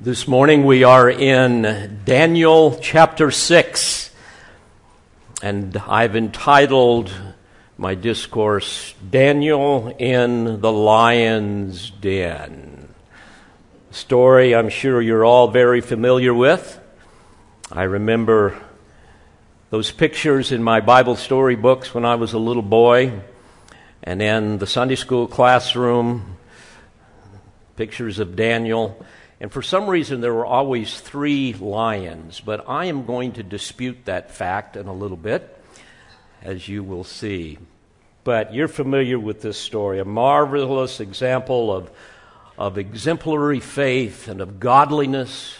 This morning we are in Daniel chapter 6, and I've entitled my discourse, Daniel in the Lion's Den. Story I'm sure you're all very familiar with. I remember those pictures in my Bible story books when I was a little boy, and in the Sunday school classroom, pictures of Daniel. And for some reason, there were always three lions, but I am going to dispute that fact in a little bit, as you will see. But you're familiar with this story a marvelous example of, of exemplary faith and of godliness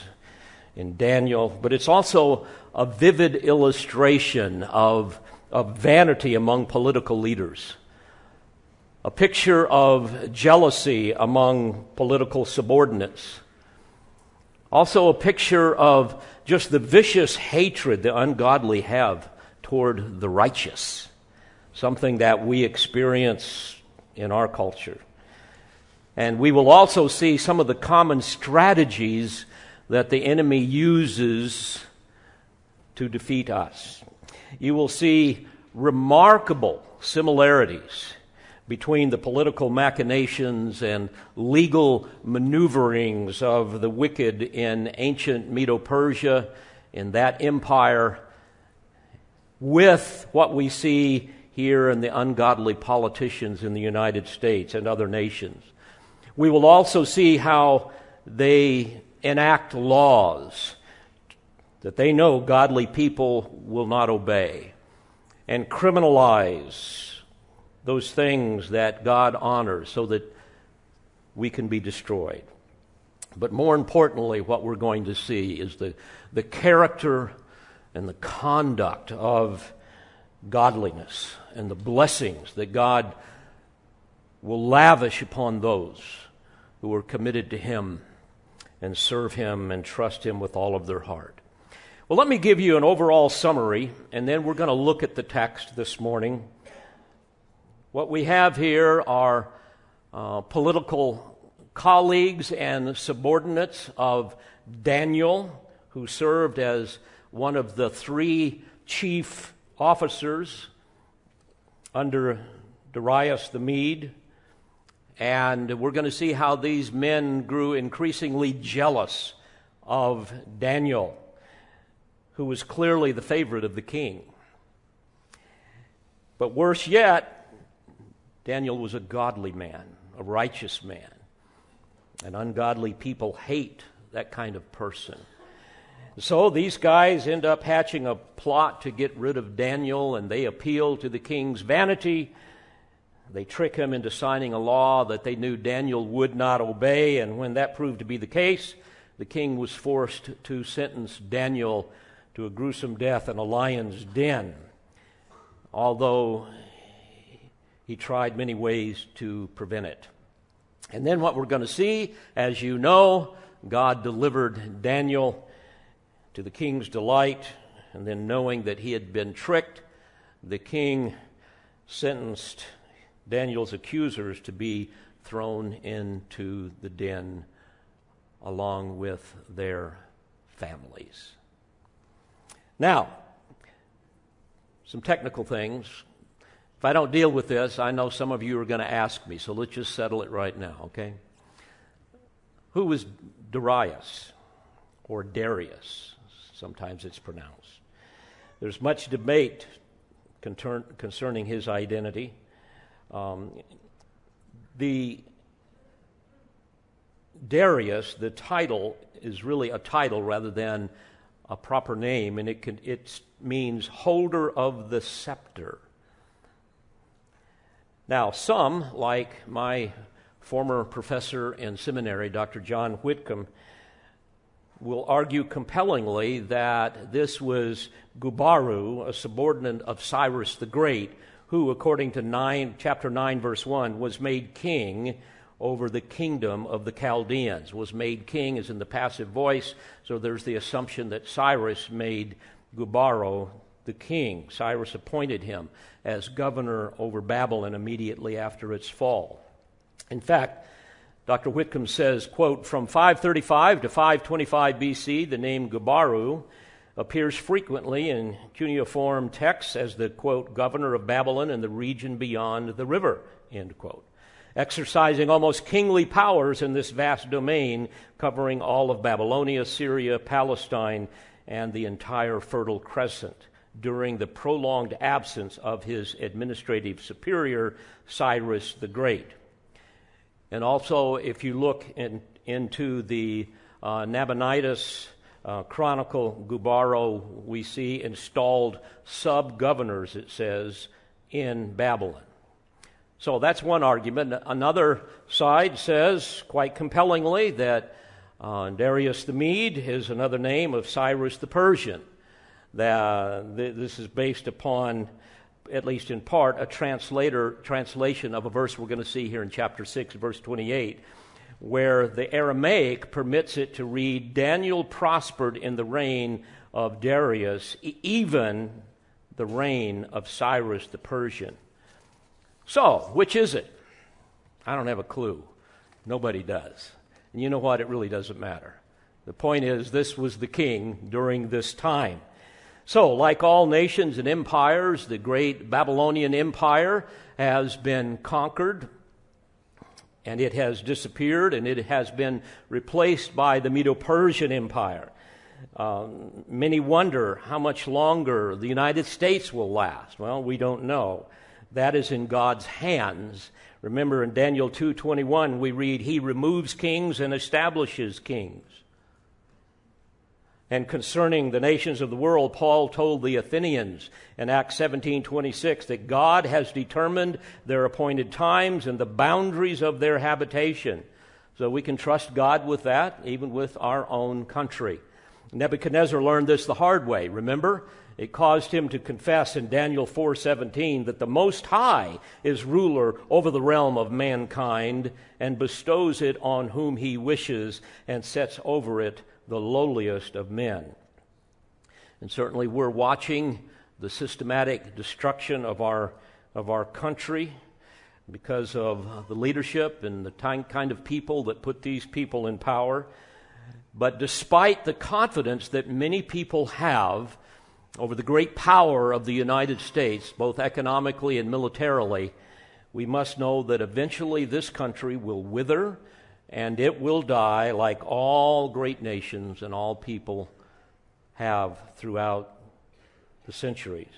in Daniel, but it's also a vivid illustration of, of vanity among political leaders a picture of jealousy among political subordinates also, a picture of just the vicious hatred the ungodly have toward the righteous, something that we experience in our culture. And we will also see some of the common strategies that the enemy uses to defeat us. You will see remarkable similarities between the political machinations and legal maneuverings of the wicked in ancient Medo Persia, in that empire, with what we see here in the ungodly politicians in the United States and other nations. We will also see how they enact laws that they know godly people will not obey and criminalize those things that God honors so that we can be destroyed. But more importantly, what we're going to see is the, the character and the conduct of godliness and the blessings that God will lavish upon those who are committed to Him and serve Him and trust Him with all of their heart. Well, let me give you an overall summary, and then we're going to look at the text this morning. What we have here are uh, political colleagues and subordinates of Daniel, who served as one of the three chief officers under Darius the Mede. And we're going to see how these men grew increasingly jealous of Daniel, who was clearly the favorite of the king. But worse yet, Daniel was a godly man, a righteous man. And ungodly people hate that kind of person. So these guys end up hatching a plot to get rid of Daniel, and they appeal to the king's vanity. They trick him into signing a law that they knew Daniel would not obey, and when that proved to be the case, the king was forced to sentence Daniel to a gruesome death in a lion's den. Although he tried many ways to prevent it. And then what we're going to see, as you know, God delivered Daniel to the king's delight, and then knowing that he had been tricked, the king sentenced Daniel's accusers to be thrown into the den along with their families. Now, some technical things if I don't deal with this, I know some of you are going to ask me, so let's just settle it right now, okay? Who was Darius or Darius? Sometimes it's pronounced. There's much debate concerning his identity. Um, the Darius, the title, is really a title rather than a proper name, and it, can, it means holder of the scepter. Now, some, like my former professor in seminary, Dr. John Whitcomb, will argue compellingly that this was Gubaru, a subordinate of Cyrus the Great, who, according to nine, chapter 9, verse 1, was made king over the kingdom of the Chaldeans. Was made king is in the passive voice, so there's the assumption that Cyrus made Gubaru the king. Cyrus appointed him as governor over Babylon immediately after its fall. In fact, Dr. Whitcomb says, quote, from 535 to 525 BC, the name Gubaru appears frequently in cuneiform texts as the, quote, governor of Babylon and the region beyond the river, end quote. Exercising almost kingly powers in this vast domain covering all of Babylonia, Syria, Palestine, and the entire Fertile Crescent during the prolonged absence of his administrative superior, Cyrus the Great. And also, if you look in, into the uh, Nabonidus uh, Chronicle, Gubaru, we see installed sub governors, it says, in Babylon. So that's one argument. Another side says, quite compellingly, that uh, Darius the Mede is another name of Cyrus the Persian. That, uh, this is based upon at least in part, a translator translation of a verse we're going to see here in chapter 6, verse 28, where the Aramaic permits it to read Daniel prospered in the reign of Darius, even the reign of Cyrus the Persian. So, which is it? I don't have a clue. Nobody does. And you know what? It really doesn't matter. The point is, this was the king during this time. So, like all nations and empires, the great Babylonian Empire has been conquered and it has disappeared and it has been replaced by the Medo Persian Empire. Um, many wonder how much longer the United States will last. Well, we don't know. That is in God's hands. Remember in Daniel 2:21 we read he removes kings and establishes kings. And concerning the nations of the world, Paul told the Athenians in Acts 17:26 that God has determined their appointed times and the boundaries of their habitation. So we can trust God with that, even with our own country. Nebuchadnezzar learned this the hard way. Remember, it caused him to confess in Daniel 4:17 that the Most High is ruler over the realm of mankind and bestows it on whom he wishes and sets over it the lowliest of men. And certainly we're watching the systematic destruction of our, of our country because of the leadership and the kind of people that put these people in power. But despite the confidence that many people have over the great power of the United States, both economically and militarily, we must know that eventually this country will wither and it will die like all great nations and all people have throughout the centuries.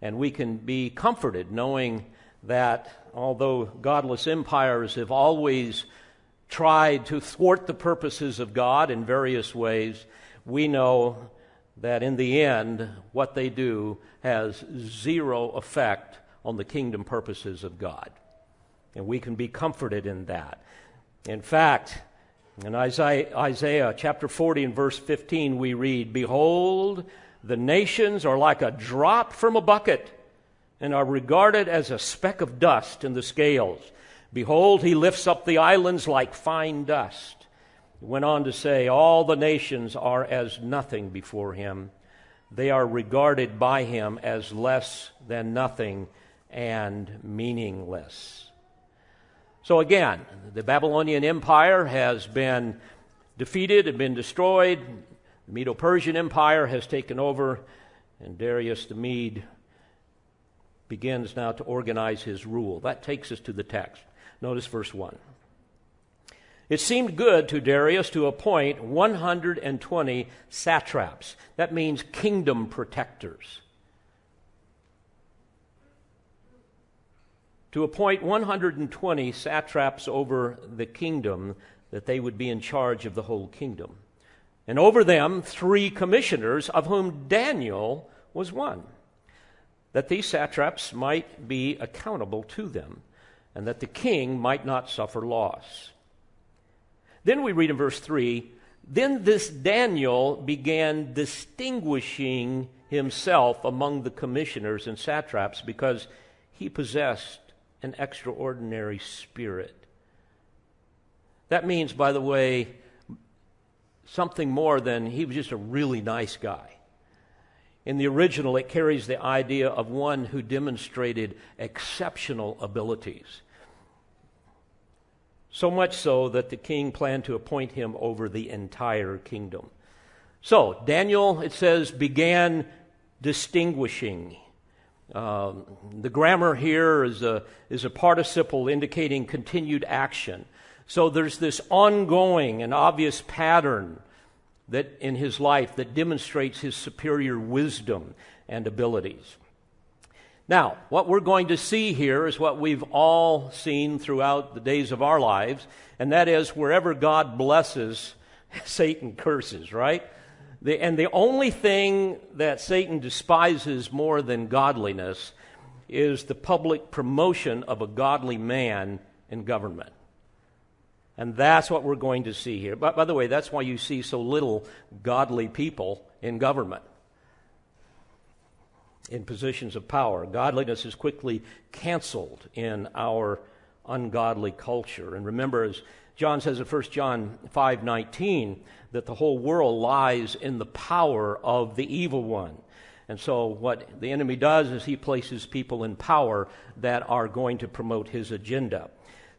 And we can be comforted knowing that although godless empires have always tried to thwart the purposes of God in various ways, we know that in the end, what they do has zero effect on the kingdom purposes of God. And we can be comforted in that. In fact, in Isaiah, Isaiah, chapter 40 and verse 15, we read, Behold, the nations are like a drop from a bucket and are regarded as a speck of dust in the scales. Behold, he lifts up the islands like fine dust. He went on to say, All the nations are as nothing before him. They are regarded by him as less than nothing and meaningless. So again, the Babylonian Empire has been defeated and been destroyed. The Medo Persian Empire has taken over, and Darius the Mede begins now to organize his rule. That takes us to the text. Notice verse 1. It seemed good to Darius to appoint 120 satraps. That means kingdom protectors. To appoint 120 satraps over the kingdom, that they would be in charge of the whole kingdom. And over them, three commissioners, of whom Daniel was one, that these satraps might be accountable to them, and that the king might not suffer loss. Then we read in verse 3 Then this Daniel began distinguishing himself among the commissioners and satraps because he possessed an extraordinary spirit. That means, by the way, something more than he was just a really nice guy. In the original, it carries the idea of one who demonstrated exceptional abilities. So much so that the king planned to appoint him over the entire kingdom. So, Daniel, it says, began distinguishing. Um, the grammar here is a, is a participle indicating continued action. So there's this ongoing and obvious pattern that in his life that demonstrates his superior wisdom and abilities. Now, what we're going to see here is what we've all seen throughout the days of our lives, and that is wherever God blesses, Satan curses, right? The, and the only thing that Satan despises more than godliness is the public promotion of a godly man in government. And that's what we're going to see here. But by the way, that's why you see so little godly people in government, in positions of power. Godliness is quickly canceled in our ungodly culture. And remember, as John says in 1 John 5:19, that the whole world lies in the power of the evil one. And so, what the enemy does is he places people in power that are going to promote his agenda.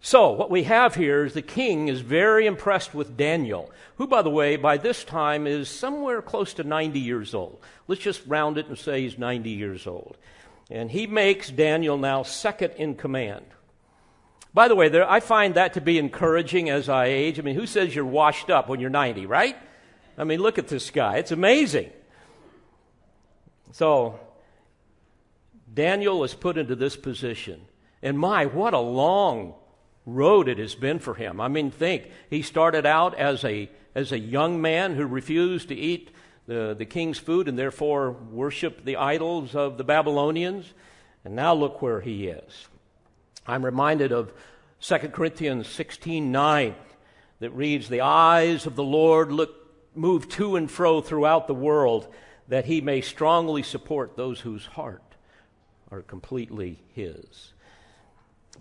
So, what we have here is the king is very impressed with Daniel, who, by the way, by this time is somewhere close to 90 years old. Let's just round it and say he's 90 years old. And he makes Daniel now second in command. By the way, there, I find that to be encouraging as I age. I mean, who says you're washed up when you're 90, right? I mean, look at this guy. It's amazing. So, Daniel is put into this position. And my, what a long road it has been for him. I mean, think, he started out as a, as a young man who refused to eat the, the king's food and therefore worshiped the idols of the Babylonians. And now look where he is. I'm reminded of 2 Corinthians 16 9 that reads, The eyes of the Lord look, move to and fro throughout the world that he may strongly support those whose heart are completely his.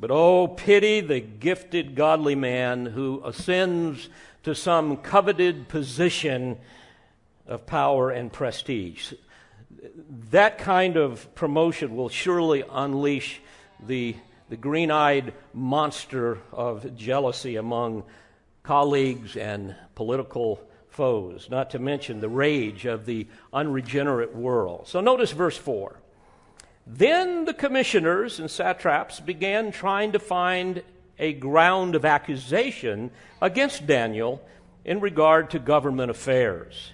But oh, pity the gifted godly man who ascends to some coveted position of power and prestige. That kind of promotion will surely unleash the, the green eyed monster of jealousy among colleagues and political foes, not to mention the rage of the unregenerate world. So notice verse 4. Then the commissioners and satraps began trying to find a ground of accusation against Daniel in regard to government affairs.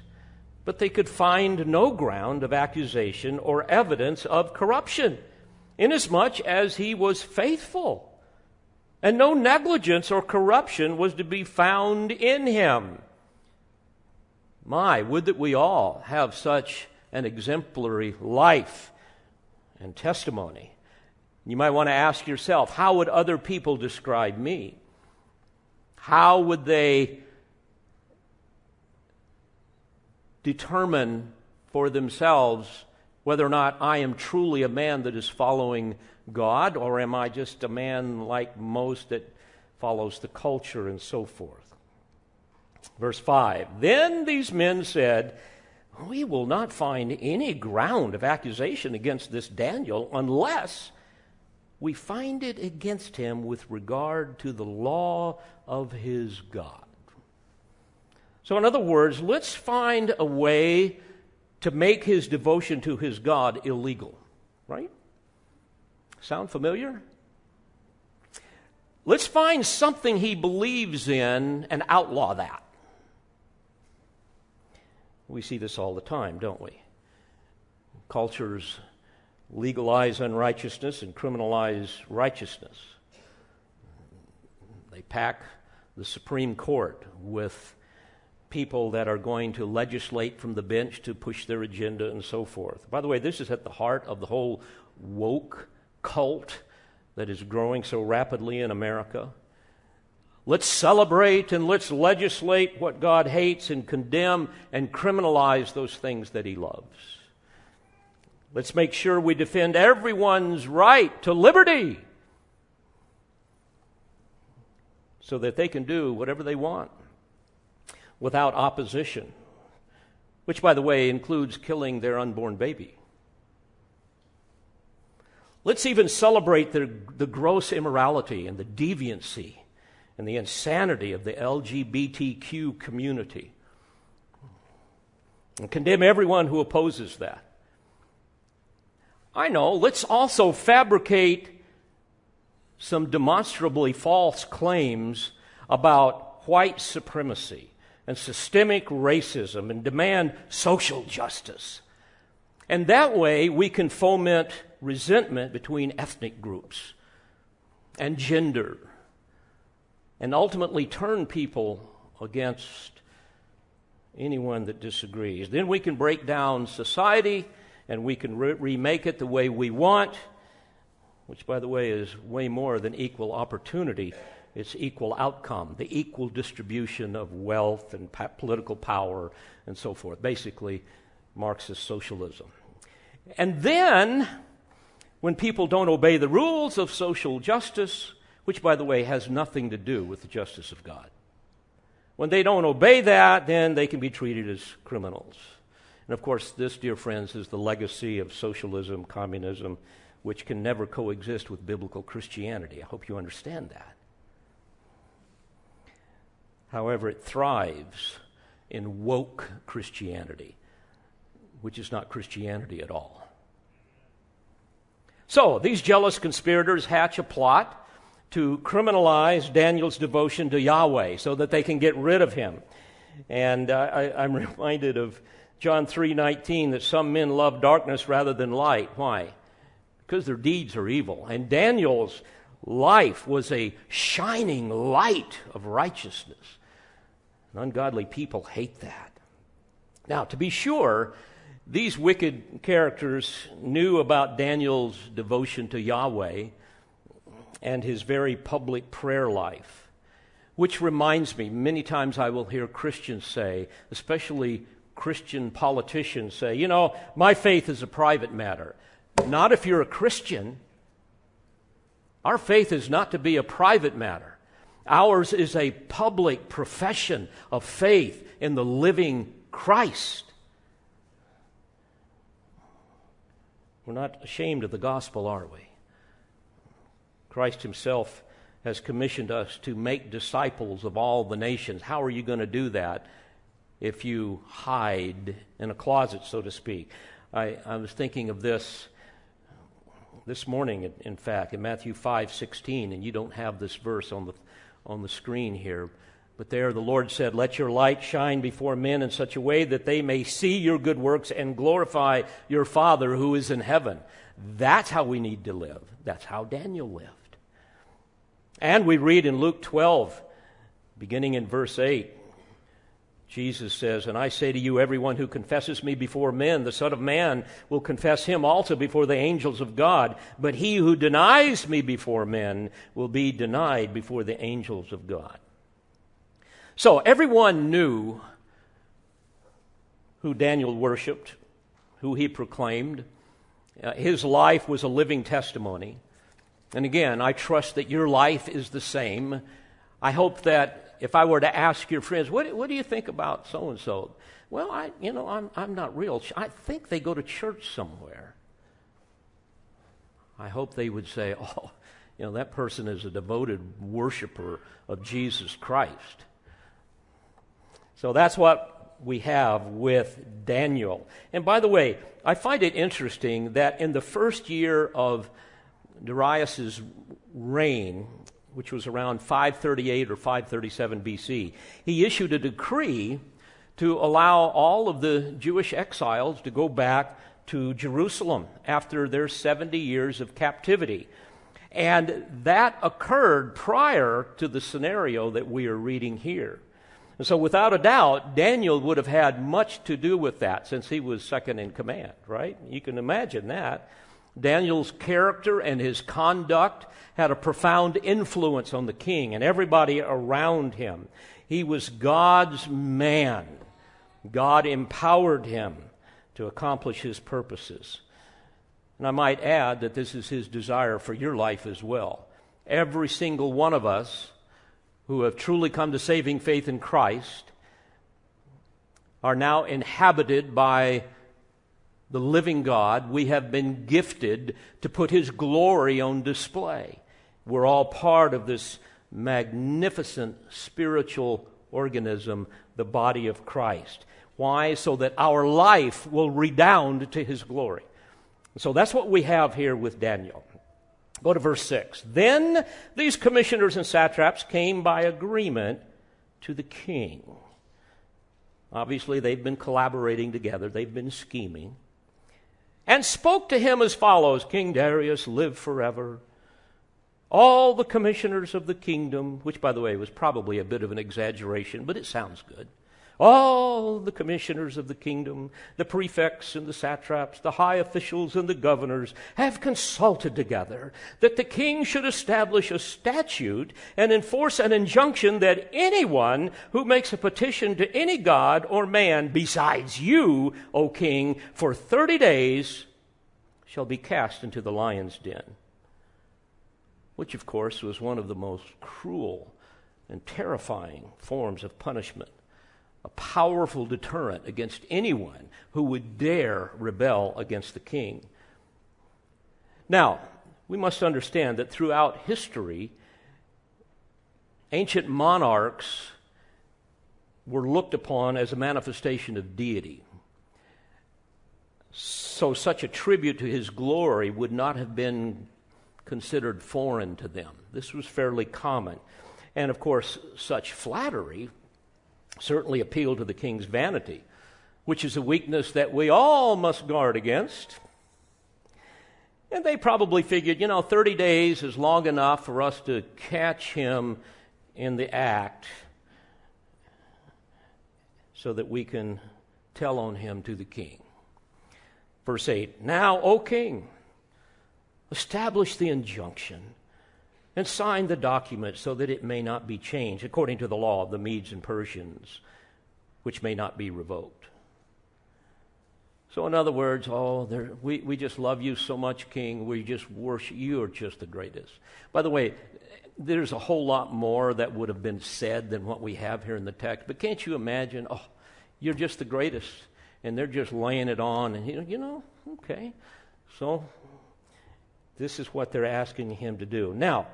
But they could find no ground of accusation or evidence of corruption, inasmuch as he was faithful. And no negligence or corruption was to be found in him. My, would that we all have such an exemplary life and testimony. You might want to ask yourself how would other people describe me? How would they determine for themselves whether or not I am truly a man that is following God, or am I just a man like most that follows the culture and so forth? Verse 5 Then these men said, we will not find any ground of accusation against this Daniel unless we find it against him with regard to the law of his God. So, in other words, let's find a way to make his devotion to his God illegal, right? Sound familiar? Let's find something he believes in and outlaw that. We see this all the time, don't we? Cultures legalize unrighteousness and criminalize righteousness. They pack the Supreme Court with people that are going to legislate from the bench to push their agenda and so forth. By the way, this is at the heart of the whole woke cult that is growing so rapidly in America. Let's celebrate and let's legislate what God hates and condemn and criminalize those things that He loves. Let's make sure we defend everyone's right to liberty so that they can do whatever they want without opposition, which, by the way, includes killing their unborn baby. Let's even celebrate the, the gross immorality and the deviancy and the insanity of the LGBTQ community and condemn everyone who opposes that. I know, let's also fabricate some demonstrably false claims about white supremacy and systemic racism and demand social justice. And that way we can foment resentment between ethnic groups and gender and ultimately turn people against anyone that disagrees. Then we can break down society and we can re- remake it the way we want, which, by the way, is way more than equal opportunity. It's equal outcome, the equal distribution of wealth and political power and so forth. Basically, Marxist socialism. And then, when people don't obey the rules of social justice, which, by the way, has nothing to do with the justice of God, when they don't obey that, then they can be treated as criminals. And of course, this, dear friends, is the legacy of socialism, communism, which can never coexist with biblical Christianity. I hope you understand that. However, it thrives in woke Christianity, which is not Christianity at all. So, these jealous conspirators hatch a plot to criminalize Daniel's devotion to Yahweh so that they can get rid of him. And uh, I, am reminded of John 3:19 that some men love darkness rather than light. Why? Because their deeds are evil. And Daniel's life was a shining light of righteousness. And ungodly people hate that. Now, to be sure, these wicked characters knew about Daniel's devotion to Yahweh and his very public prayer life. Which reminds me, many times I will hear Christians say, especially Christian politicians say, you know, my faith is a private matter. Not if you're a Christian. Our faith is not to be a private matter. Ours is a public profession of faith in the living Christ. We're not ashamed of the gospel, are we? Christ Himself has commissioned us to make disciples of all the nations. How are you going to do that if you hide in a closet, so to speak? I, I was thinking of this this morning, in fact, in Matthew 5 16, and you don't have this verse on the, on the screen here. But there the Lord said, Let your light shine before men in such a way that they may see your good works and glorify your Father who is in heaven. That's how we need to live. That's how Daniel lived. And we read in Luke 12, beginning in verse 8, Jesus says, And I say to you, everyone who confesses me before men, the Son of Man will confess him also before the angels of God. But he who denies me before men will be denied before the angels of God. So everyone knew who Daniel worshiped, who he proclaimed. Uh, his life was a living testimony. And again, I trust that your life is the same. I hope that if I were to ask your friends, what, what do you think about so and so? Well, I, you know, I'm, I'm not real. I think they go to church somewhere. I hope they would say, oh, you know, that person is a devoted worshiper of Jesus Christ. So that's what we have with Daniel. And by the way, I find it interesting that in the first year of Darius's reign, which was around 538 or 537 BC, he issued a decree to allow all of the Jewish exiles to go back to Jerusalem after their 70 years of captivity. And that occurred prior to the scenario that we are reading here. And so, without a doubt, Daniel would have had much to do with that since he was second in command, right? You can imagine that. Daniel's character and his conduct had a profound influence on the king and everybody around him. He was God's man. God empowered him to accomplish his purposes. And I might add that this is his desire for your life as well. Every single one of us who have truly come to saving faith in Christ are now inhabited by the living God, we have been gifted to put His glory on display. We're all part of this magnificent spiritual organism, the body of Christ. Why? So that our life will redound to his glory. So that's what we have here with Daniel. Go to verse 6. Then these commissioners and satraps came by agreement to the king. Obviously, they've been collaborating together, they've been scheming. And spoke to him as follows King Darius, live forever. All the commissioners of the kingdom, which, by the way, was probably a bit of an exaggeration, but it sounds good all the commissioners of the kingdom, the prefects and the satraps, the high officials and the governors have consulted together that the king should establish a statute and enforce an injunction that anyone who makes a petition to any god or man besides you, O king, for 30 days shall be cast into the lion's den. Which, of course, was one of the most cruel and terrifying forms of punishment a powerful deterrent against anyone who would dare rebel against the king. Now, we must understand that throughout history, ancient monarchs were looked upon as a manifestation of deity. So, such a tribute to his glory would not have been considered foreign to them. This was fairly common. And of course, such flattery certainly appealed to the king's vanity, which is a weakness that we all must guard against. And they probably figured, you know, 30 days is long enough for us to catch him in the act so that we can tell on him to the king. Verse 8 Now, O king, establish the injunction and sign the document so that it may not be changed according to the law of the Medes and Persians, which may not be revoked. So, in other words, oh, we, we just love you so much, King. We just worship you, you are just the greatest. By the way, there's a whole lot more that would have been said than what we have here in the text. But can't you imagine? Oh, you're just the greatest. And they're just laying it on. And, you know, okay. So, this is what they're asking him to do. Now,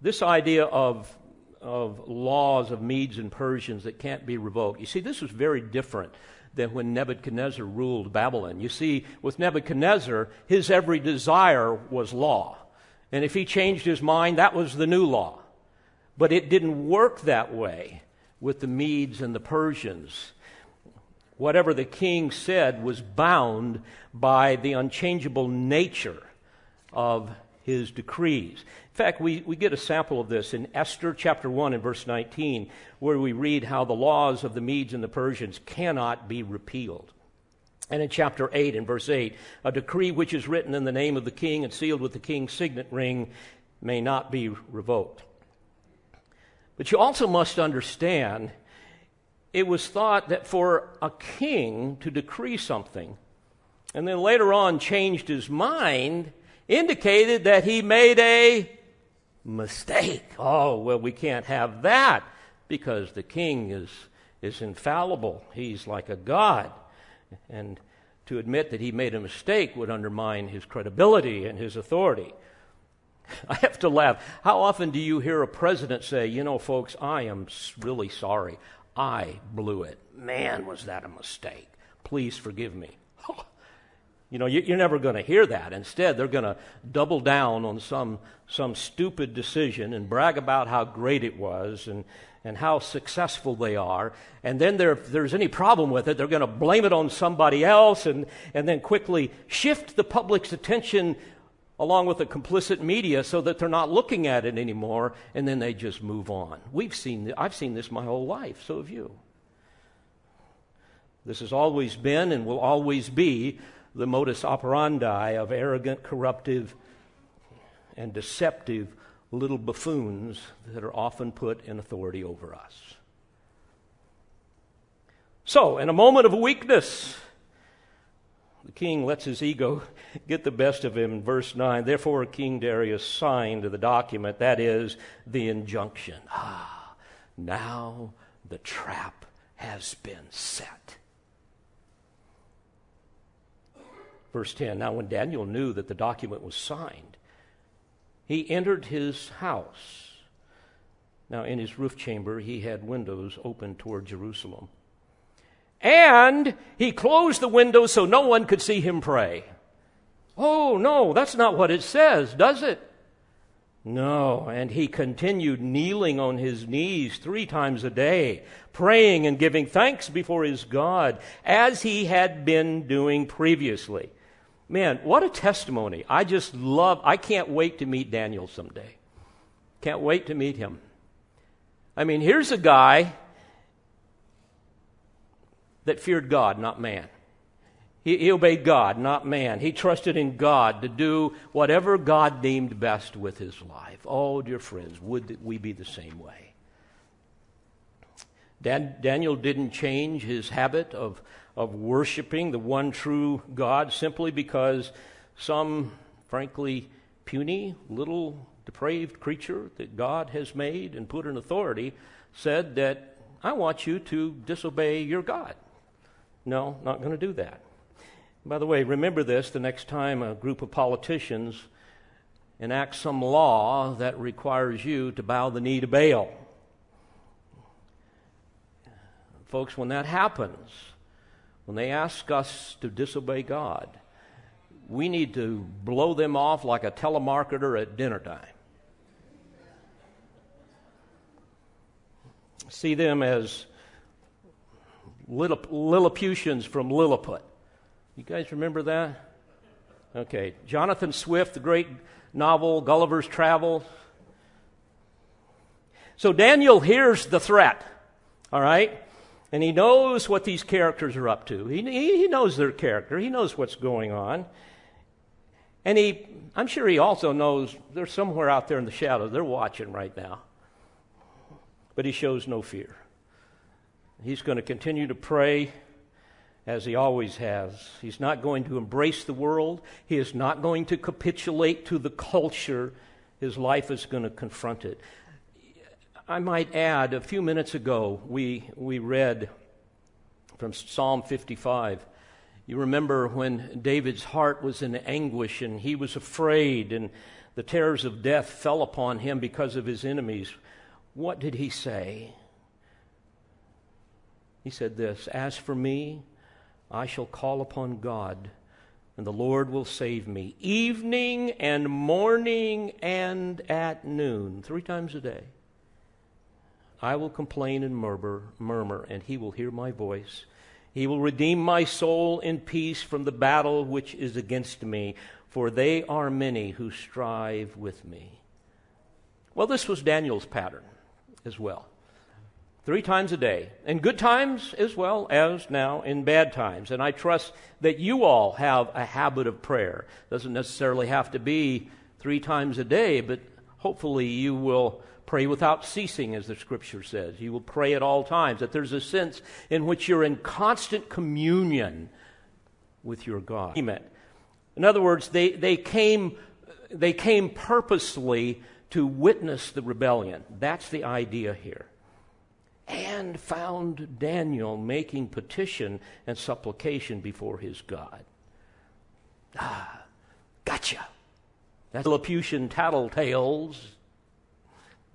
this idea of, of laws of Medes and Persians that can't be revoked, you see, this was very different than when Nebuchadnezzar ruled Babylon. You see, with Nebuchadnezzar, his every desire was law. And if he changed his mind, that was the new law. But it didn't work that way with the Medes and the Persians. Whatever the king said was bound by the unchangeable nature of his decrees. Fact, we, we get a sample of this in Esther chapter 1 and verse 19, where we read how the laws of the Medes and the Persians cannot be repealed. And in chapter 8 and verse 8, a decree which is written in the name of the king and sealed with the king's signet ring may not be revoked. But you also must understand it was thought that for a king to decree something and then later on changed his mind indicated that he made a mistake. Oh, well, we can't have that because the king is, is infallible. He's like a god. And to admit that he made a mistake would undermine his credibility and his authority. I have to laugh. How often do you hear a president say, you know, folks, I am really sorry. I blew it. Man, was that a mistake. Please forgive me. Oh, You know, you're never going to hear that. Instead, they're going to double down on some, some stupid decision and brag about how great it was and, and how successful they are. And then if there's any problem with it, they're going to blame it on somebody else and, and then quickly shift the public's attention along with the complicit media so that they're not looking at it anymore and then they just move on. We've seen, I've seen this my whole life, so have you. This has always been and will always be the modus operandi of arrogant, corruptive, and deceptive little buffoons that are often put in authority over us. So, in a moment of weakness, the king lets his ego get the best of him. Verse 9 Therefore, King Darius signed the document, that is, the injunction. Ah, now the trap has been set. Verse 10 Now, when Daniel knew that the document was signed, he entered his house Now, in his roof chamber, he had windows open toward Jerusalem. And he closed the windows so no one could see him pray. Oh, no, that's not what it says, does it? No, and he continued kneeling on his knees three times a day, praying and giving thanks before his God, as he had been doing previously. Man, what a testimony. I just love, I can't wait to meet Daniel someday. Can't wait to meet him. I mean, here's a guy that feared God, not man. He, he, obeyed God, not man. He trusted in God to do whatever God deemed best with his life. Oh, dear friends, would we be the same way? Dan, Daniel didn't change his habit of, of worshiping the one true God simply because some, frankly, puny, little depraved creature that God has made and put in authority said that I want you to disobey your God. No, not going to do that. By the way, remember this the next time a group of politicians enact some law that requires you to bow the knee to Baal. Folks, when that happens, when they ask us to disobey God, we need to blow them off like a telemarketer at dinner time. See them as little Lilliputians from Lilliput. You guys remember that? Okay. Jonathan Swift, the great novel Gulliver's Travels. So Daniel hears the threat, all right? And he knows what these characters are up to. He, he knows their character, he knows what's going on. And he, I'm sure he also knows they're somewhere out there in the shadows. They're watching right now. But he shows no fear. He's going to continue to pray as he always has. He's not going to embrace the world, he is not going to capitulate to the culture. His life is going to confront it. I might add, a few minutes ago, we, we read from Psalm 55. You remember when David's heart was in anguish and he was afraid, and the terrors of death fell upon him because of his enemies. What did he say? He said this As for me, I shall call upon God, and the Lord will save me, evening and morning and at noon, three times a day. I will complain and murmur, murmur, and he will hear my voice. He will redeem my soul in peace from the battle which is against me, for they are many who strive with me. Well, this was Daniel's pattern as well three times a day, in good times as well as now in bad times. And I trust that you all have a habit of prayer. Doesn't necessarily have to be three times a day, but hopefully you will pray without ceasing, as the scripture says. You will pray at all times, that there's a sense in which you're in constant communion with your God. Amen. In other words, they, they, came, they came purposely to witness the rebellion. That's the idea here and found Daniel making petition and supplication before his God. Ah, gotcha. That's Lilliputian tattletales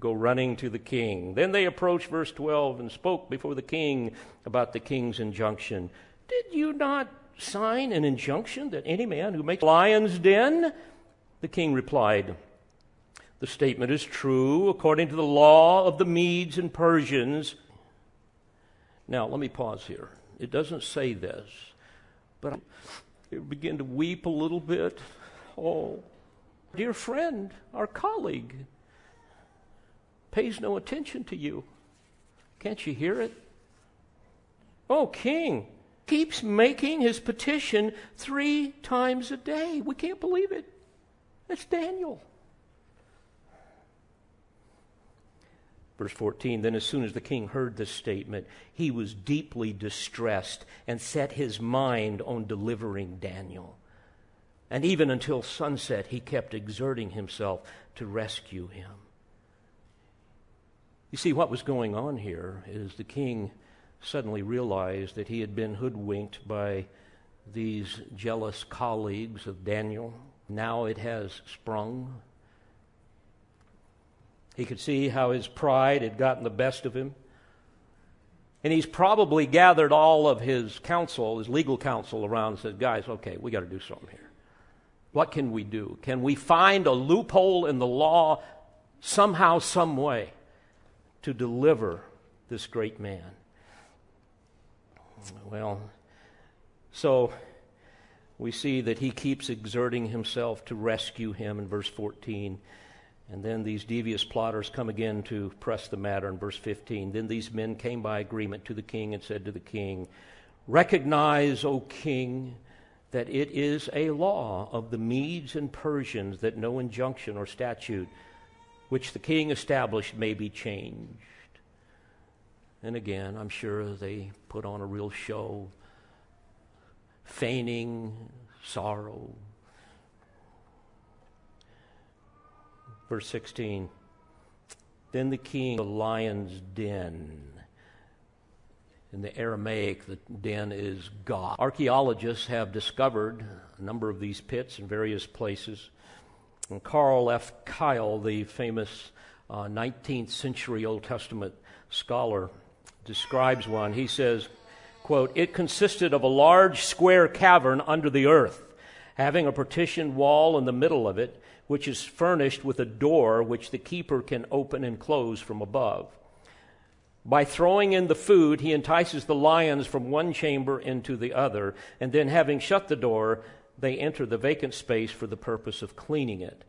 go running to the king. Then they approached verse 12 and spoke before the king about the king's injunction. Did you not sign an injunction that any man who makes a lion's den? The king replied, The statement is true according to the law of the Medes and Persians now, let me pause here. It doesn't say this, but I begin to weep a little bit. Oh, dear friend, our colleague, pays no attention to you. Can't you hear it? Oh, king, keeps making his petition three times a day. We can't believe it. That's Daniel. Verse 14 Then, as soon as the king heard this statement, he was deeply distressed and set his mind on delivering Daniel. And even until sunset, he kept exerting himself to rescue him. You see, what was going on here is the king suddenly realized that he had been hoodwinked by these jealous colleagues of Daniel. Now it has sprung He could see how his pride had gotten the best of him. And he's probably gathered all of his counsel, his legal counsel around and said, Guys, okay, we got to do something here. What can we do? Can we find a loophole in the law somehow, some way to deliver this great man? Well, so we see that he keeps exerting himself to rescue him in verse 14. And then these devious plotters come again to press the matter in verse 15. Then these men came by agreement to the king and said to the king, Recognize, O king, that it is a law of the Medes and Persians that no injunction or statute which the king established may be changed. And again, I'm sure they put on a real show, feigning sorrow, Verse 16 Then the king, the lion's den. In the Aramaic, the den is gob. Archaeologists have discovered a number of these pits in various places. And Carl F. Keil, the famous uh, 19th century Old Testament scholar, describes one. He says, quote, It consisted of a large square cavern under the earth, having a partitioned wall in the middle of it which is furnished with a door which the keeper can open and close from above. By throwing in the food, he entices the lions from one chamber into the other, and then, having shut the door, they enter the vacant space for the purpose of cleaning it.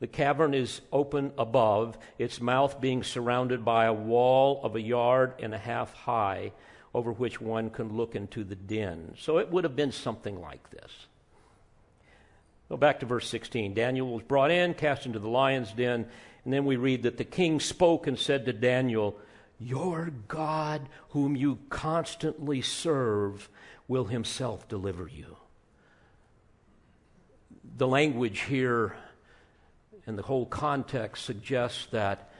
The cavern is open above, its mouth being surrounded by a wall of a yard and a half high, over which one can look into the den. So it would have been something like this. Go back to verse 16. Daniel was brought in, cast into the lion's den, and then we read that the king spoke and said to Daniel, Your God, whom you constantly serve, will himself deliver you. The language here and the whole context suggests that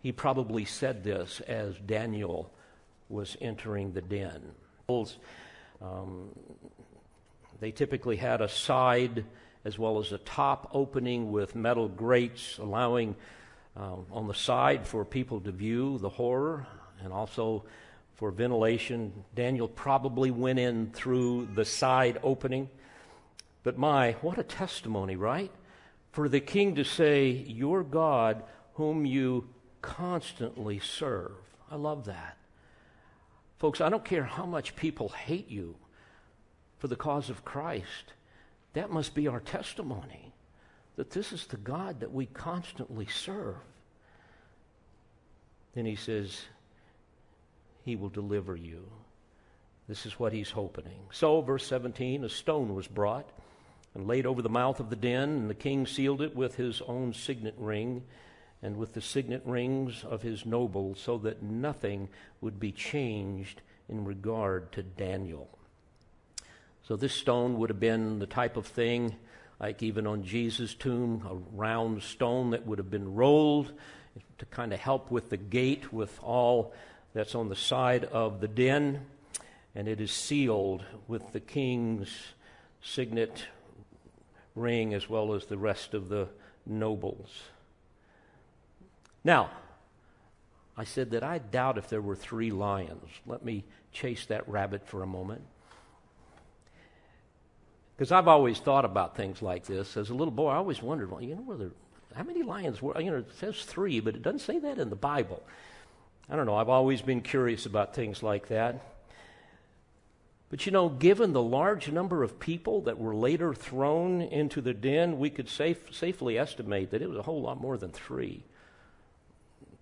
he probably said this as Daniel was entering the den. Um, they typically had a side as well as a top opening with metal grates, allowing uh, on the side for people to view the horror and also for ventilation. Daniel probably went in through the side opening. But my, what a testimony, right? For the king to say, Your God, whom you constantly serve. I love that. Folks, I don't care how much people hate you for the cause of Christ. That must be our testimony that this is the God that we constantly serve. Then he says, He will deliver you. This is what he's hoping. So, verse 17, a stone was brought and laid over the mouth of the den, and the king sealed it with his own signet ring and with the signet rings of his nobles, so that nothing would be changed in regard to Daniel. So this stone would have been the type of thing, like even on Jesus' tomb, a round stone that would have been rolled to kind of help with the gate, with all that's on the side of the den. And it is sealed with the king's signet ring as well as the rest of the nobles. Now, I said that I doubt if there were three lions. Let me chase that rabbit for a moment. Because I've always thought about things like this. As a little boy, I always wondered, well, you know, whether, how many lions were, you know, it says three, but it doesn't say that in the Bible. I don't know. I've always been curious about things like that. But you know, given the large number of people that were later thrown into the den, we could safe, safely estimate that it was a whole lot more than three.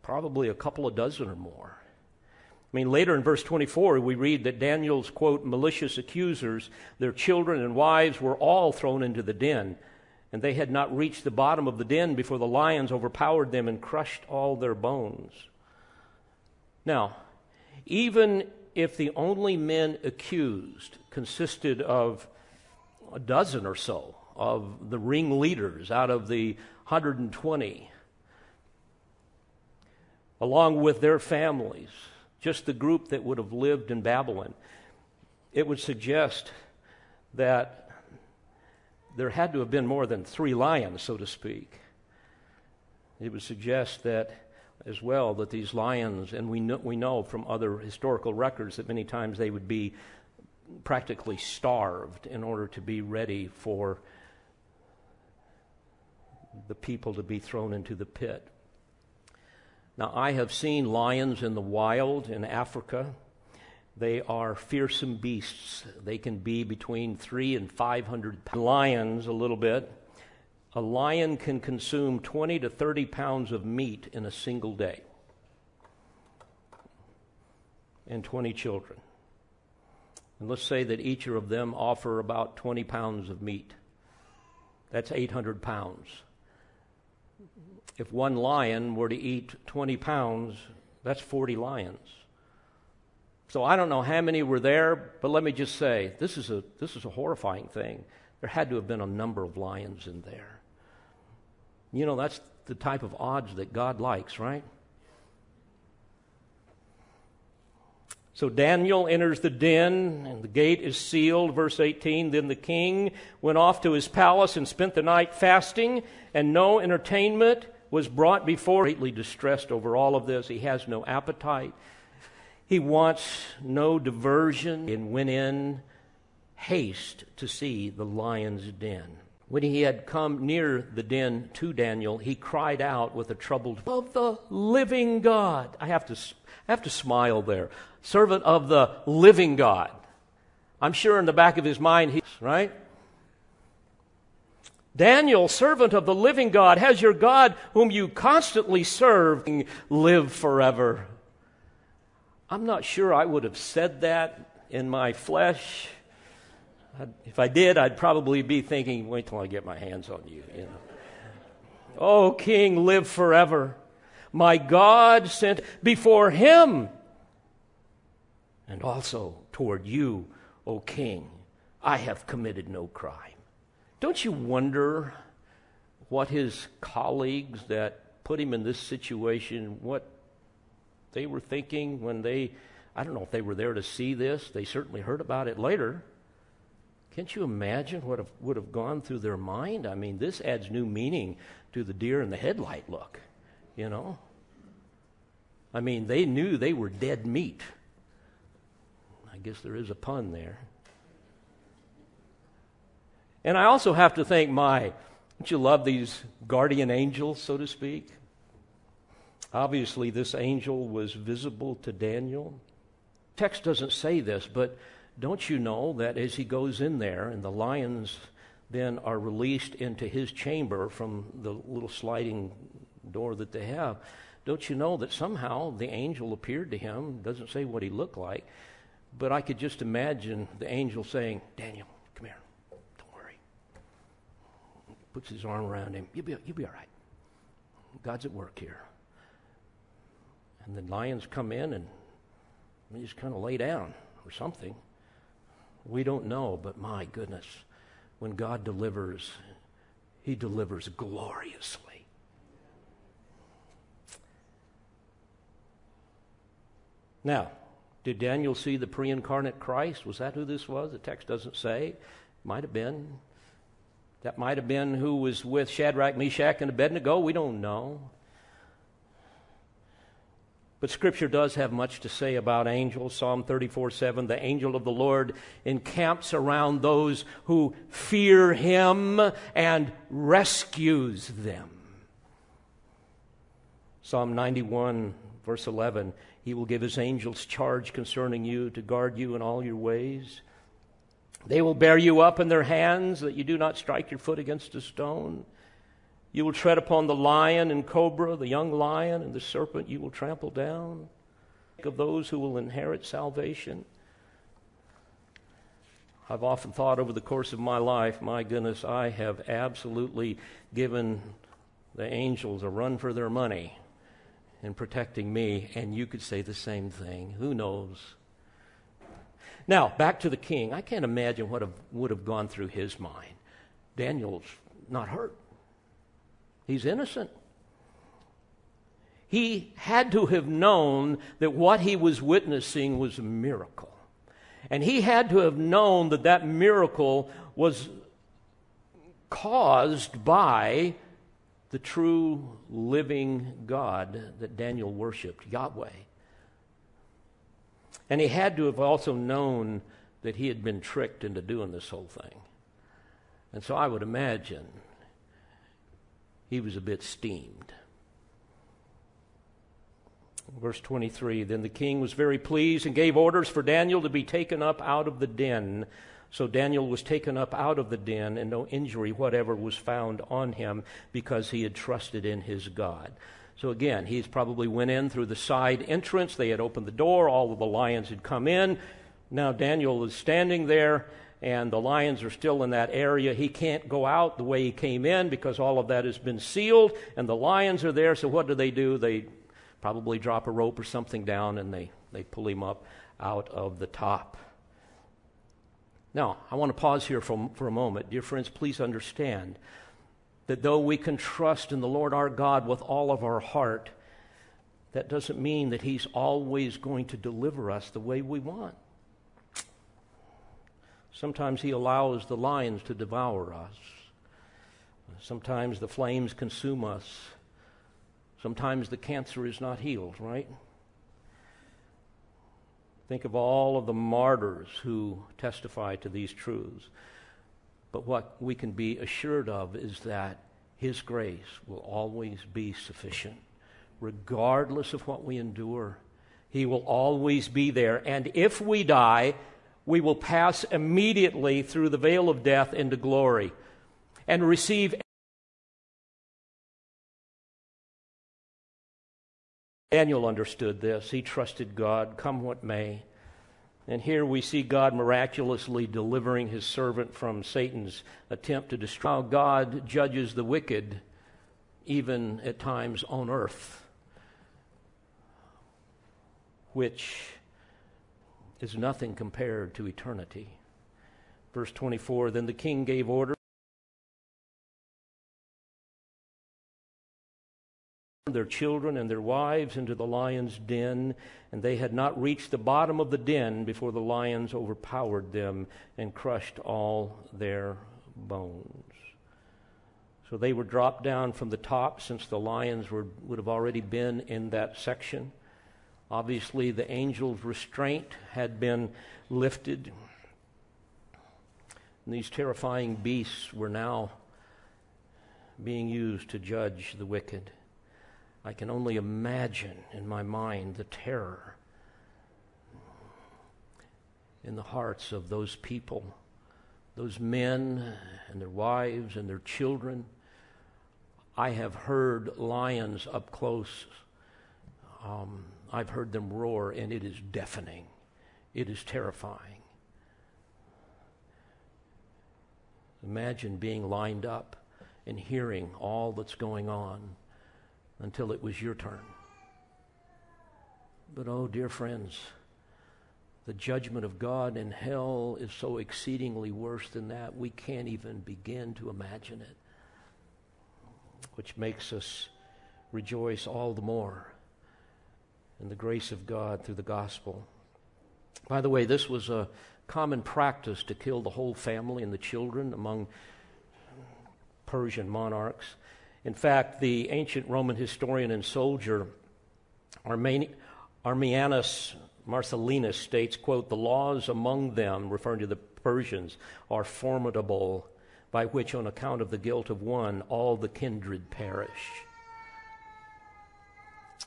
Probably a couple of dozen or more. I mean, later in verse 24, we read that Daniel's, quote, malicious accusers, their children and wives, were all thrown into the den, and they had not reached the bottom of the den before the lions overpowered them and crushed all their bones. Now, even if the only men accused consisted of a dozen or so of the ringleaders out of the 120, along with their families, just the group that would have lived in Babylon, it would suggest that there had to have been more than three lions, so to speak. It would suggest that as well that these lions, and we know, we know from other historical records that many times they would be practically starved in order to be ready for the people to be thrown into the pit. Now, I have seen lions in the wild in Africa. They are fearsome beasts. They can be between three and 500 pounds. Lions, a little bit. A lion can consume 20 to 30 pounds of meat in a single day. And 20 children. And let's say that each of them offer about 20 pounds of meat. That's 800 pounds. If one lion were to eat 20 pounds, that's 40 lions. So I don't know how many were there, but let me just say this is a, this is a horrifying thing. There had to have been a number of lions in there. You know, that's the type of odds that God likes, right? So Daniel enters the den, and the gate is sealed. Verse 18 Then the king went off to his palace and spent the night fasting, and no entertainment was brought before. Greatly distressed over all of this. He has no appetite. He wants no diversion, and went in haste to see the lion's den. When he had come near the den to Daniel, he cried out with a troubled of the living God. I have to I have to smile there. Servant of the living God. I'm sure in the back of his mind, he's, right? Daniel, servant of the living God, has your God, whom you constantly serve, live forever. I'm not sure I would have said that in my flesh. If I did, I'd probably be thinking, wait till I get my hands on you. you know. oh, King, live forever my God sent before him, and also toward you, O king, I have committed no crime. Don't you wonder what his colleagues that put him in this situation, what they were thinking when they, I don't know if they were there to see this, they certainly heard about it later. Can't you imagine what have, would have gone through their mind? I mean, this adds new meaning to the deer in the headlight look, you know? I mean, they knew they were dead meat. I guess there is a pun there. And I also have to thank my, don't you love these guardian angels, so to speak? Obviously, this angel was visible to Daniel. Text doesn't say this, but don't you know that as he goes in there and the lions then are released into his chamber from the little sliding door that they have, don't you know that somehow the angel appeared to him? Doesn't say what he looked like, but I could just imagine the angel saying, Daniel, come here. Don't worry. Puts his arm around him. You'll be, you'll be all right. God's at work here. And the lions come in and they just kind of lay down or something. We don't know, but my goodness, when God delivers, he delivers gloriously. Now, did Daniel see the pre incarnate Christ? Was that who this was? The text doesn't say. Might have been. That might have been who was with Shadrach, Meshach, and Abednego. We don't know. But Scripture does have much to say about angels. Psalm 34 7 The angel of the Lord encamps around those who fear him and rescues them. Psalm 91, verse 11 he will give his angels charge concerning you to guard you in all your ways. They will bear you up in their hands that you do not strike your foot against a stone. You will tread upon the lion and cobra, the young lion and the serpent you will trample down. Of those who will inherit salvation. I've often thought over the course of my life, my goodness, I have absolutely given the angels a run for their money in protecting me, and you could say the same thing. Who knows? Now, back to the king. I can't imagine what have, would have gone through his mind. Daniel's not hurt, he's innocent. He had to have known that what he was witnessing was a miracle. And he had to have known that that miracle was caused by the true living God that Daniel worshiped, Yahweh. And he had to have also known that he had been tricked into doing this whole thing. And so I would imagine he was a bit steamed. Verse 23 Then the king was very pleased and gave orders for Daniel to be taken up out of the den. So Daniel was taken up out of the den, and no injury whatever was found on him because he had trusted in his God. So again, he's probably went in through the side entrance. They had opened the door. All of the lions had come in. Now Daniel is standing there, and the lions are still in that area. He can't go out the way he came in because all of that has been sealed, and the lions are there. So what do they do? They probably drop a rope or something down, and they, they pull him up out of the top. Now, I want to pause here for, for a moment. Dear friends, please understand that though we can trust in the Lord our God with all of our heart, that doesn't mean that He's always going to deliver us the way we want. Sometimes He allows the lions to devour us. Sometimes the flames consume us. Sometimes the cancer is not healed, right? Think of all of the martyrs who testify to these truths. But what we can be assured of is that His grace will always be sufficient, regardless of what we endure. He will always be there. And if we die, we will pass immediately through the veil of death into glory and receive. Daniel understood this. He trusted God, come what may. And here we see God miraculously delivering his servant from Satan's attempt to destroy. How God judges the wicked, even at times on earth, which is nothing compared to eternity. Verse 24 Then the king gave order. their children and their wives into the lion's den, and they had not reached the bottom of the den before the lions overpowered them and crushed all their bones. So they were dropped down from the top since the lions were, would have already been in that section. Obviously, the angel's restraint had been lifted. And these terrifying beasts were now being used to judge the wicked. I can only imagine in my mind the terror in the hearts of those people, those men and their wives and their children. I have heard lions up close. Um, I've heard them roar, and it is deafening. It is terrifying. Imagine being lined up and hearing all that's going on until it was your turn. But oh, dear friends, the judgment of God in hell is so exceedingly worse than that, we can't even begin to imagine it, which makes us rejoice all the more in the grace of God through the gospel. By the way, this was a common practice to kill the whole family and the children among Persian monarchs. In fact, the ancient Roman historian and soldier Ammianus Marcellinus states, quote, the laws among them, referring to the Persians, are formidable, by which on account of the guilt of one, all the kindred perish.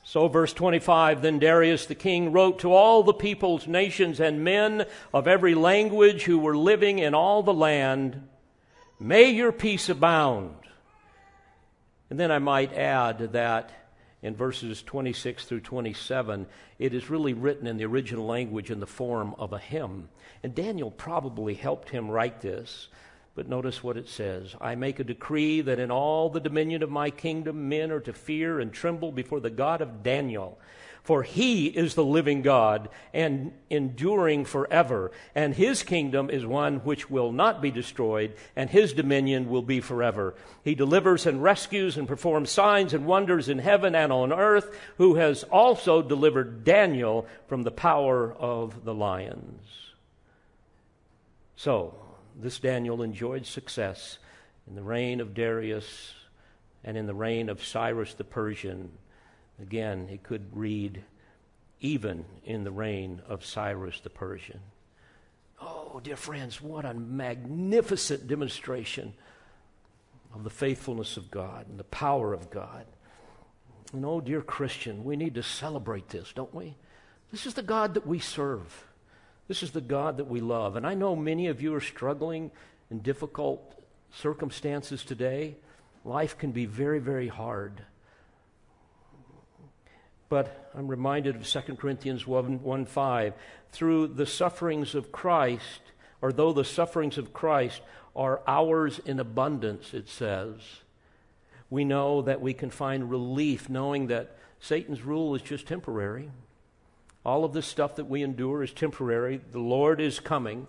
So, verse 25 Then Darius the king wrote to all the peoples, nations, and men of every language who were living in all the land, May your peace abound. And then I might add that in verses 26 through 27, it is really written in the original language in the form of a hymn. And Daniel probably helped him write this. But notice what it says I make a decree that in all the dominion of my kingdom men are to fear and tremble before the God of Daniel for he is the living God and enduring forever, and his kingdom is one which will not be destroyed, and his dominion will be forever. He delivers and rescues and performs signs and wonders in heaven and on earth, who has also delivered Daniel from the power of the lions. So, this Daniel enjoyed success in the reign of Darius and in the reign of Cyrus the Persian. Again, he could read, even in the reign of Cyrus the Persian. Oh, dear friends, what a magnificent demonstration of the faithfulness of God and the power of God. And oh, dear Christian, we need to celebrate this, don't we? This is the God that we serve. This is the God that we love. And I know many of you are struggling in difficult circumstances today. Life can be very, very hard. But I'm reminded of 2 Corinthians 1, 1 5. Through the sufferings of Christ, or though the sufferings of Christ are ours in abundance, it says, we know that we can find relief knowing that Satan's rule is just temporary. All of this stuff that we endure is temporary. The Lord is coming,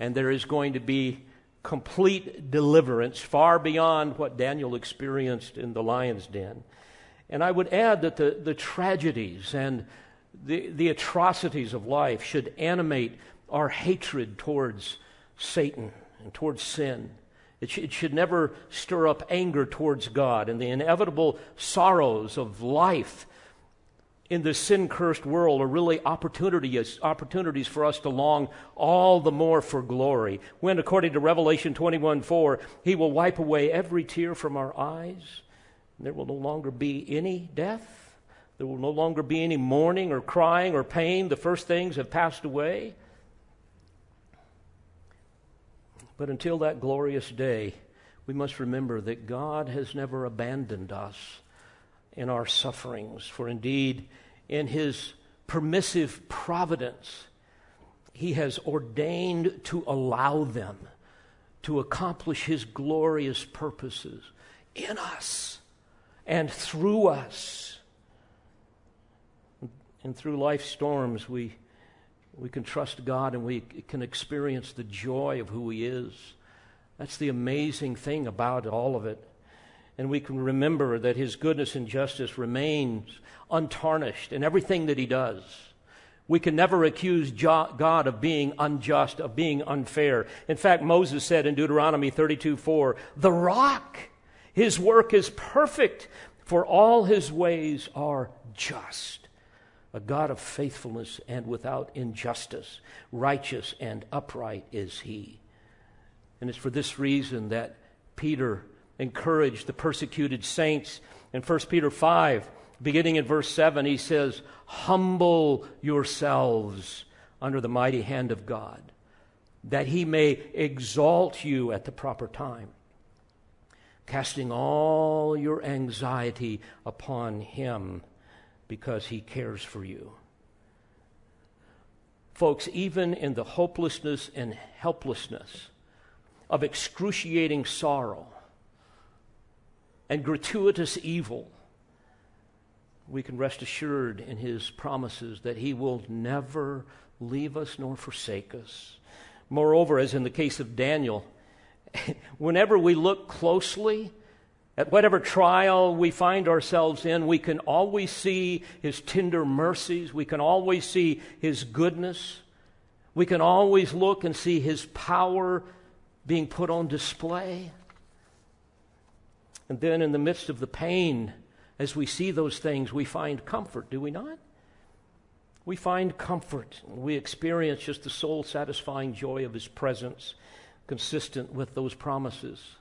and there is going to be complete deliverance far beyond what Daniel experienced in the lion's den. And I would add that the, the tragedies and the, the atrocities of life should animate our hatred towards Satan and towards sin. It, sh- it should never stir up anger towards God and the inevitable sorrows of life in this sin cursed world are really opportunities, opportunities for us to long all the more for glory. When, according to Revelation 21 4, He will wipe away every tear from our eyes. There will no longer be any death. There will no longer be any mourning or crying or pain. The first things have passed away. But until that glorious day, we must remember that God has never abandoned us in our sufferings. For indeed, in his permissive providence, he has ordained to allow them to accomplish his glorious purposes in us and through us. And through life storms, we, we can trust God and we can experience the joy of who He is. That's the amazing thing about all of it and we can remember that his goodness and justice remains untarnished in everything that he does. We can never accuse God of being unjust, of being unfair. In fact, Moses said in Deuteronomy 32 4, the rock, his work is perfect, for all his ways are just. A God of faithfulness and without injustice, righteous and upright is he. And it's for this reason that Peter encourage the persecuted saints. In 1 Peter 5, beginning in verse 7, he says, Humble yourselves under the mighty hand of God, that he may exalt you at the proper time, casting all your anxiety upon him because he cares for you. Folks, even in the hopelessness and helplessness of excruciating sorrow, and gratuitous evil, we can rest assured in his promises that he will never leave us nor forsake us. Moreover, as in the case of Daniel, whenever we look closely at whatever trial we find ourselves in, we can always see his tender mercies. We can always see his goodness. We can always look and see his power being put on display. And then in the midst of the pain, as we see those things, we find comfort, do we not? We find comfort. We experience just the soul satisfying joy of His presence, consistent with those promises.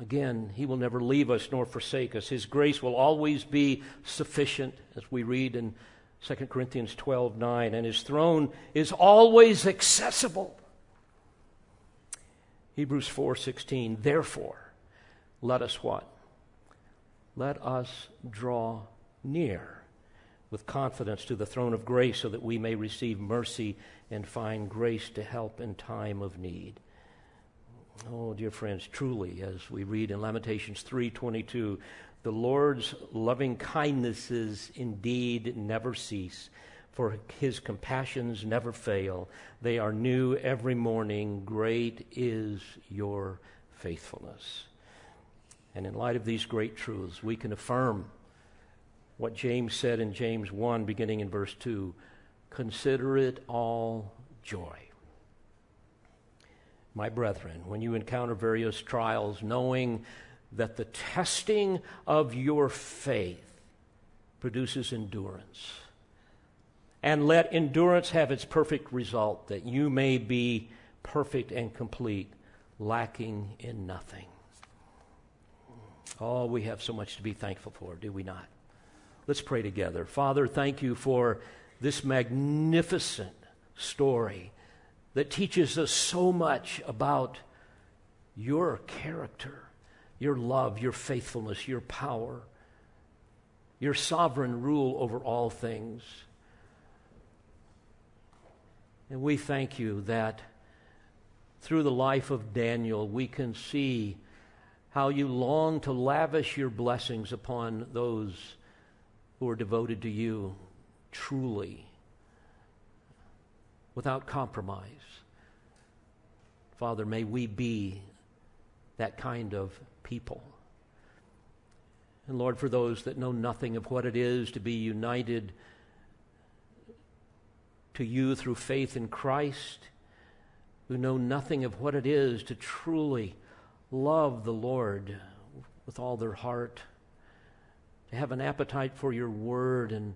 Again, He will never leave us nor forsake us. His grace will always be sufficient, as we read in 2 Corinthians 12 9, and His throne is always accessible. Hebrews 4 16, therefore, let us what? Let us draw near with confidence to the throne of grace so that we may receive mercy and find grace to help in time of need. Oh, dear friends, truly, as we read in Lamentations 3:22, the Lord's loving kindnesses indeed never cease, for his compassions never fail. They are new every morning. Great is your faithfulness. And in light of these great truths, we can affirm what James said in James 1, beginning in verse 2 Consider it all joy. My brethren, when you encounter various trials, knowing that the testing of your faith produces endurance. And let endurance have its perfect result, that you may be perfect and complete, lacking in nothing. Oh, we have so much to be thankful for, do we not? Let's pray together. Father, thank you for this magnificent story that teaches us so much about your character, your love, your faithfulness, your power, your sovereign rule over all things. And we thank you that through the life of Daniel, we can see how you long to lavish your blessings upon those who are devoted to you truly, without compromise. Father, may we be that kind of people. And Lord, for those that know nothing of what it is to be united to you through faith in Christ, who know nothing of what it is to truly love the Lord with all their heart, to have an appetite for your word and,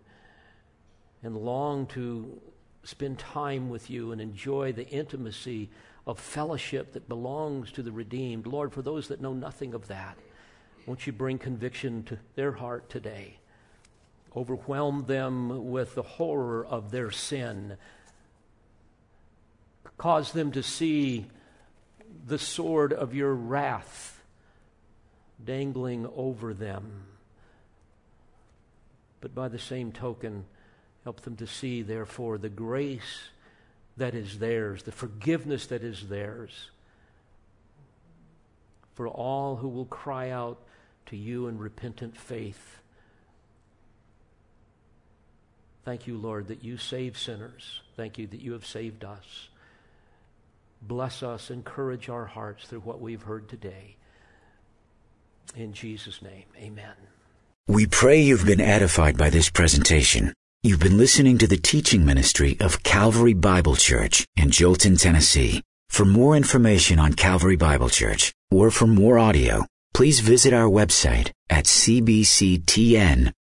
and long to spend time with you and enjoy the intimacy of fellowship that belongs to the redeemed. Lord, for those that know nothing of that, won't you bring conviction to their heart today? Overwhelm them with the horror of their sin. Cause them to see the sword of your wrath dangling over them. But by the same token, help them to see, therefore, the grace that is theirs, the forgiveness that is theirs for all who will cry out to you in repentant faith. Thank you, Lord, that you save sinners. Thank you that you have saved us. Bless us, encourage our hearts through what we've heard today. In Jesus' name, amen. We pray you've been edified by this presentation. You've been listening to the teaching ministry of Calvary Bible Church in Jolton, Tennessee. For more information on Calvary Bible Church or for more audio, please visit our website at cbctn.org.